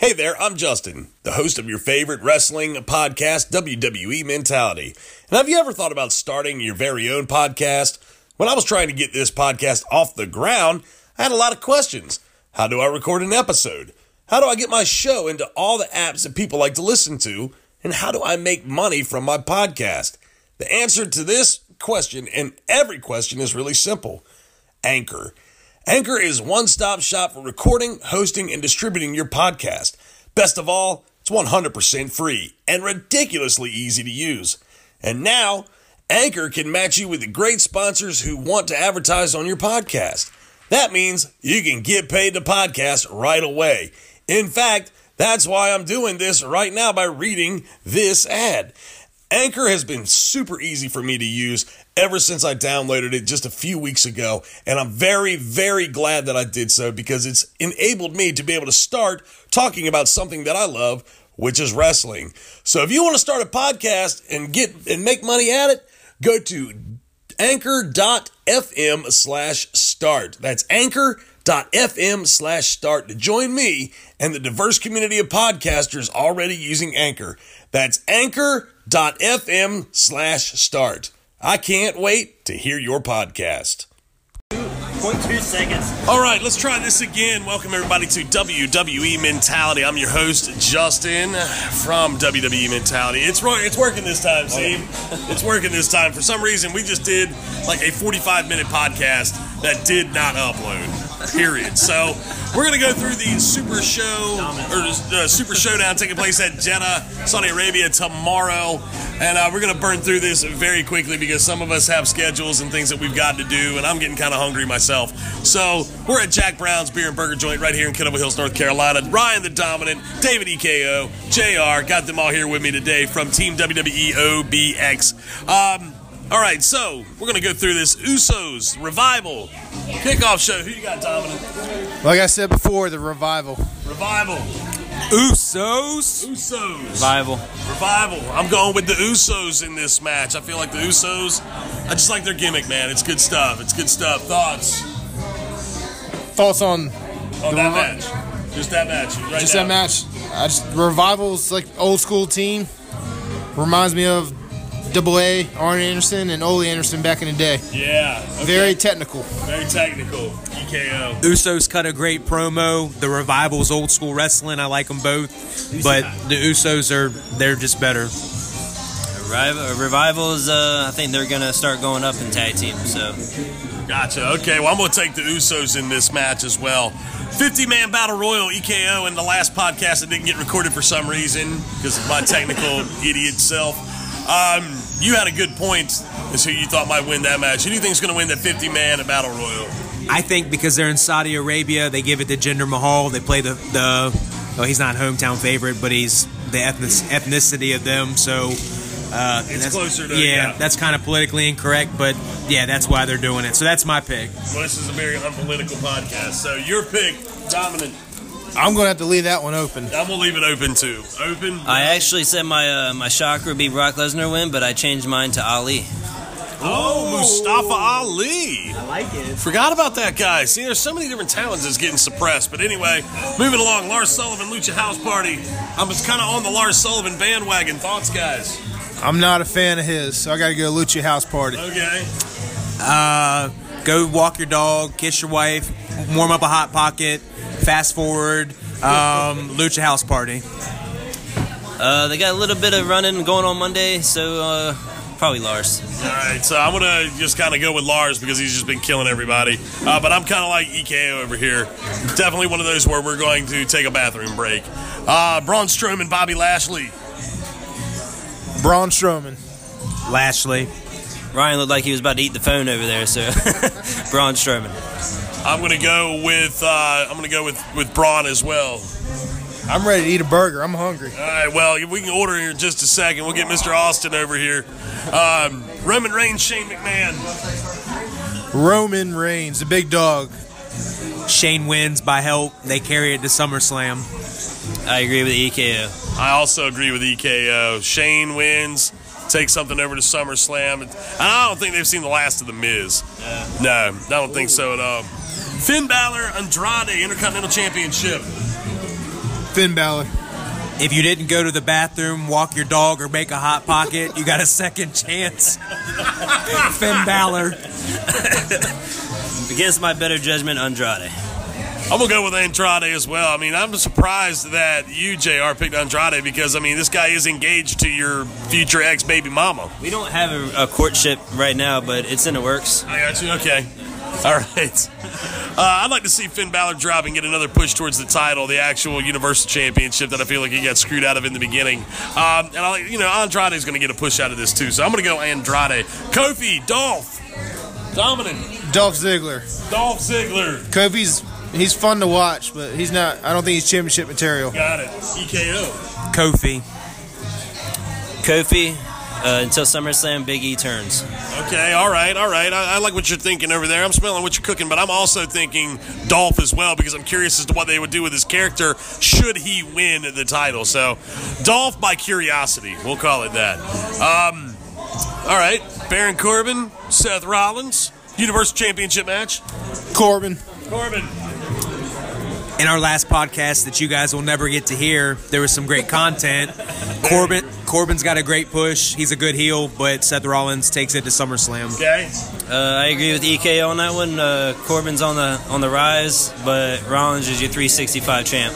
Hey there, I'm Justin, the host of your favorite wrestling podcast, WWE Mentality. And have you ever thought about starting your very own podcast? When I was trying to get this podcast off the ground, I had a lot of questions. How do I record an episode? How do I get my show into all the apps that people like to listen to? And how do I make money from my podcast? The answer to this question and every question is really simple Anchor. Anchor is one stop shop for recording, hosting, and distributing your podcast. Best of all, it's 100% free and ridiculously easy to use. And now, Anchor can match you with great sponsors who want to advertise on your podcast. That means you can get paid to podcast right away. In fact, that's why I'm doing this right now by reading this ad. Anchor has been super easy for me to use ever since I downloaded it just a few weeks ago. And I'm very, very glad that I did so because it's enabled me to be able to start talking about something that I love, which is wrestling. So if you want to start a podcast and get and make money at it, go to anchor.fm slash start. That's anchor.fm slash start to join me and the diverse community of podcasters already using Anchor. That's anchor.fm slash start. I can't wait to hear your podcast. 0.2 seconds. All right, let's try this again. Welcome everybody to WWE Mentality. I'm your host Justin from WWE Mentality. It's ro- it's working this time, oh, Steve. It's working this time. For some reason, we just did like a 45 minute podcast that did not upload. Period. So we're gonna go through the Super Show or uh, Super Showdown taking place at Jeddah, Saudi Arabia tomorrow, and uh, we're gonna burn through this very quickly because some of us have schedules and things that we've got to do, and I'm getting kind of hungry myself. So we're at Jack Brown's Beer and Burger Joint right here in Kill Devil Hills, North Carolina. Ryan the Dominant, David EKO, JR, got them all here with me today from Team WWE OBX. Um, all right, so we're gonna go through this Usos revival kickoff show. Who you got, Dominic? Like I said before, the revival. Revival. Usos. Usos. Revival. Revival. I'm going with the Usos in this match. I feel like the Usos. I just like their gimmick, man. It's good stuff. It's good stuff. Thoughts Thoughts on on that Revi- match? Just that match. Right just now. that match? I just revival's like old school team. Reminds me of Double A, Arn Anderson, and Ole Anderson back in the day. Yeah. okay. Very technical. very technical. EKO. Usos cut a great promo. The Revival's old school wrestling. I like them both, but the Usos are they're just better. Revival, revival is, uh, I think they're going to start going up in tag team. So, Gotcha. Okay, well, I'm going to take the Usos in this match as well. 50 man battle royal EKO in the last podcast that didn't get recorded for some reason because of my technical idiot self. Um, you had a good point as who you thought might win that match. Who do you think is going to win that 50 man battle royal? I think because they're in Saudi Arabia, they give it to Jinder Mahal. They play the the. Well, he's not hometown favorite, but he's the ethnic, ethnicity of them. So. Uh, It's closer to- yeah, yeah. that's kind of politically incorrect, but yeah, that's why they're doing it. So that's my pick. Well, this is a very unpolitical podcast. So your pick, dominant. I'm going to have to leave that one open. I'm going to leave it open too. Open. I actually said my uh, my shocker would be Brock Lesnar win, but I changed mine to Ali. Oh, Mustafa Ali. I like it. Forgot about that guy. See, there's so many different talents that's getting suppressed. But anyway, moving along, Lars Sullivan, Lucha House Party. I'm just kind of on the Lars Sullivan bandwagon. Thoughts, guys? I'm not a fan of his, so I got to go Lucha House Party. Okay. Uh, go walk your dog, kiss your wife, warm up a hot pocket, fast forward, um, Lucha House Party. Uh, they got a little bit of running going on Monday, so uh, probably Lars. All right, so I'm gonna just kind of go with Lars because he's just been killing everybody. Uh, but I'm kind of like EKO over here. Definitely one of those where we're going to take a bathroom break. Uh, Braun Strowman, Bobby Lashley. Braun Strowman. Lashley. Ryan looked like he was about to eat the phone over there, so Braun Strowman. I'm gonna go with uh, I'm gonna go with with Braun as well. I'm ready to eat a burger. I'm hungry. All right, well, we can order here in just a second. We'll get Mr. Austin over here. Um, Roman Reigns, Shane McMahon. Roman Reigns, the big dog. Shane wins by help. They carry it to SummerSlam. I agree with EKO. I also agree with EKO. Shane wins, takes something over to SummerSlam. And I don't think they've seen the last of The Miz. No, I don't think so at all. Finn Balor, Andrade, Intercontinental Championship. Finn Balor. If you didn't go to the bathroom, walk your dog, or make a hot pocket, you got a second chance. Finn Balor. Against my better judgment, Andrade. I'm gonna go with Andrade as well. I mean, I'm surprised that you, Jr., picked Andrade because I mean, this guy is engaged to your future ex baby mama. We don't have a, a courtship right now, but it's in the works. I got you. Okay. All right. Uh, I'd like to see Finn Balor drop and get another push towards the title, the actual Universal Championship that I feel like he got screwed out of in the beginning. Um, and I, you know, Andrade's going to get a push out of this too. So I'm going to go Andrade, Kofi, Dolph, Dominant, Dolph Ziggler. Dolph Ziggler. Kofi's he's fun to watch, but he's not. I don't think he's championship material. Got it. EKO. Kofi. Kofi uh, until SummerSlam, Big E turns. Okay, all right, all right. I, I like what you're thinking over there. I'm smelling what you're cooking, but I'm also thinking Dolph as well because I'm curious as to what they would do with his character should he win the title. So, Dolph by curiosity, we'll call it that. Um, all right, Baron Corbin, Seth Rollins, Universal Championship match. Corbin. Corbin. In our last podcast that you guys will never get to hear, there was some great content. Corbin Corbin's got a great push. He's a good heel, but Seth Rollins takes it to SummerSlam. Okay. Uh, I agree with EK on that one. Uh, Corbin's on the on the rise, but Rollins is your 365 champ.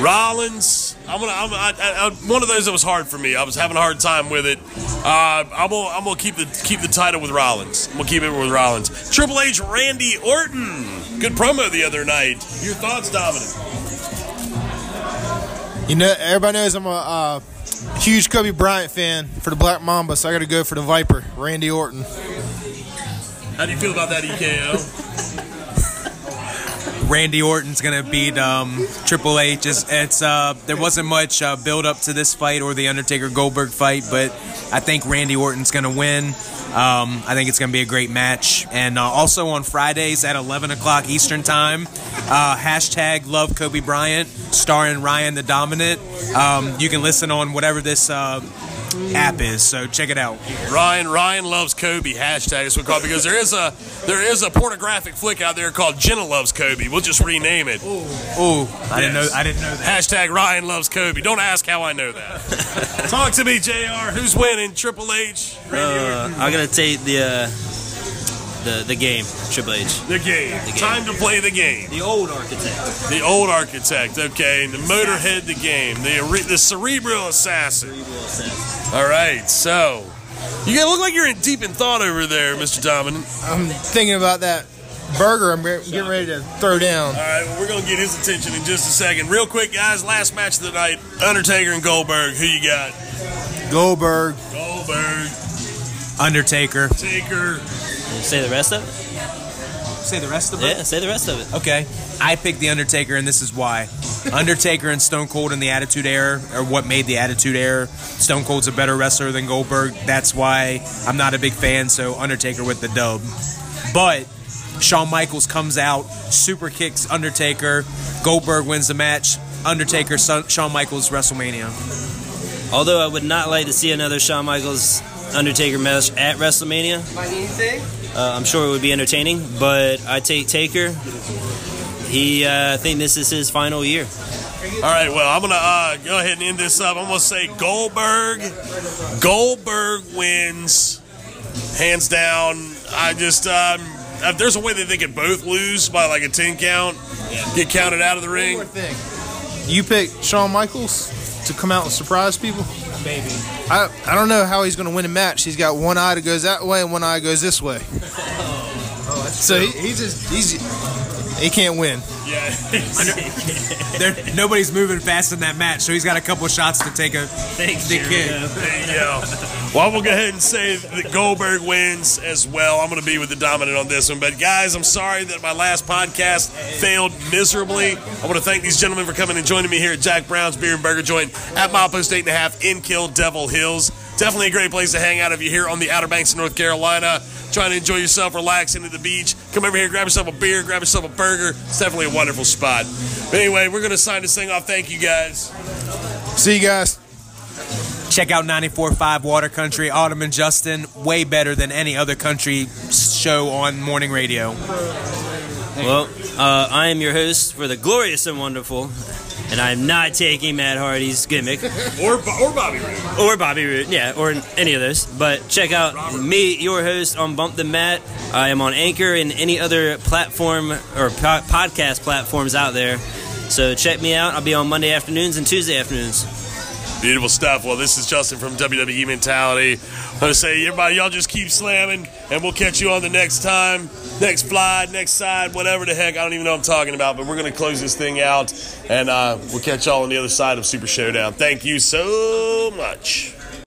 Rollins. I'm gonna. I'm, I, I, I, one of those that was hard for me. I was having a hard time with it. Uh, I'm gonna. I'm gonna keep the keep the title with Rollins. I'm gonna keep it with Rollins. Triple H, Randy Orton. Good promo the other night. Your thoughts, Dominic? You know, everybody knows I'm a uh, huge Kobe Bryant fan for the Black Mamba, so I got to go for the Viper, Randy Orton. How do you feel about that EKO? Randy Orton's gonna beat um, Triple H. It's, it's uh, there wasn't much uh, build up to this fight or the Undertaker Goldberg fight, but I think Randy Orton's gonna win. Um, I think it's gonna be a great match. And uh, also on Fridays at 11 o'clock Eastern time, uh, hashtag Love Kobe Bryant, starring Ryan the Dominant. Um, you can listen on whatever this app is, so check it out. Ryan Ryan loves Kobe. Hashtag is what we call it because there is a there is a pornographic flick out there called Jenna loves Kobe. We'll just rename it. Ooh, I didn't know. I didn't know that. Hashtag Ryan loves Kobe. Don't ask how I know that. Talk to me, Jr. Who's winning? Triple H. Uh, I'm gonna take the uh, the the game, Triple H. The game. The game. Time to play the game. The old architect. The old architect, okay. The motorhead, the game. The the cerebral assassin. All right, so you look like you're in deep in thought over there, Mr. Dominant. I'm thinking about that burger I'm getting ready to throw down. All right, well, we're gonna get his attention in just a second. Real quick, guys. Last match of the night: Undertaker and Goldberg. Who you got? Goldberg. Goldberg, Undertaker. Taker. Say the rest of it. Say the rest of it. Yeah, say the rest of it. Okay. I picked The Undertaker, and this is why. Undertaker and Stone Cold in the Attitude Era are what made the Attitude Era. Stone Cold's a better wrestler than Goldberg. That's why I'm not a big fan, so Undertaker with the dub. But Shawn Michaels comes out, super kicks Undertaker. Goldberg wins the match. Undertaker, Son- Shawn Michaels, WrestleMania. Although I would not like to see another Shawn Michaels Undertaker match at WrestleMania. Uh, I'm sure it would be entertaining, but I take Taker. He, uh, I think this is his final year. All right, well, I'm gonna uh, go ahead and end this up. I'm gonna say Goldberg. Goldberg wins, hands down. I just um, if there's a way that they could both lose by like a ten count, get counted out of the ring. One more thing. You pick Shawn Michaels to come out and surprise people? Maybe. I, I don't know how he's going to win a match. He's got one eye that goes that way and one eye goes this way. so he, he's just he's he can't win. Yeah, There, nobody's moving fast in that match, so he's got a couple shots to take a Thanks, big kick. there you. Well, I'm gonna go ahead and say that Goldberg wins as well. I'm gonna be with the dominant on this one. But guys, I'm sorry that my last podcast failed miserably. I want to thank these gentlemen for coming and joining me here at Jack Brown's Beer and Burger Joint at Milepost Eight and a Half in Kill Devil Hills. Definitely a great place to hang out if you're here on the Outer Banks of North Carolina, trying to enjoy yourself, relax, into the beach. Come over here, grab yourself a beer, grab yourself a burger. It's definitely a wonderful spot. But anyway, we're gonna sign this thing off. Thank you guys. See you guys. Check out 94.5 Water Country, Autumn and Justin. Way better than any other country show on morning radio. Well, uh, I am your host for the glorious and wonderful, and I'm not taking Matt Hardy's gimmick Or, or Bobby Roode. or Bobby Roode, yeah, or any of those. But check out me, your host on Bump the Mat. I am on Anchor and any other platform or po- podcast platforms out there. So check me out. I'll be on Monday afternoons and Tuesday afternoons. Beautiful stuff. Well, this is Justin from WWE Mentality. I'm going to say, everybody, y'all just keep slamming, and we'll catch you on the next time, next fly, next side, whatever the heck. I don't even know I'm talking about, but we're going to close this thing out, and uh, we'll catch y'all on the other side of Super Showdown. Thank you so much.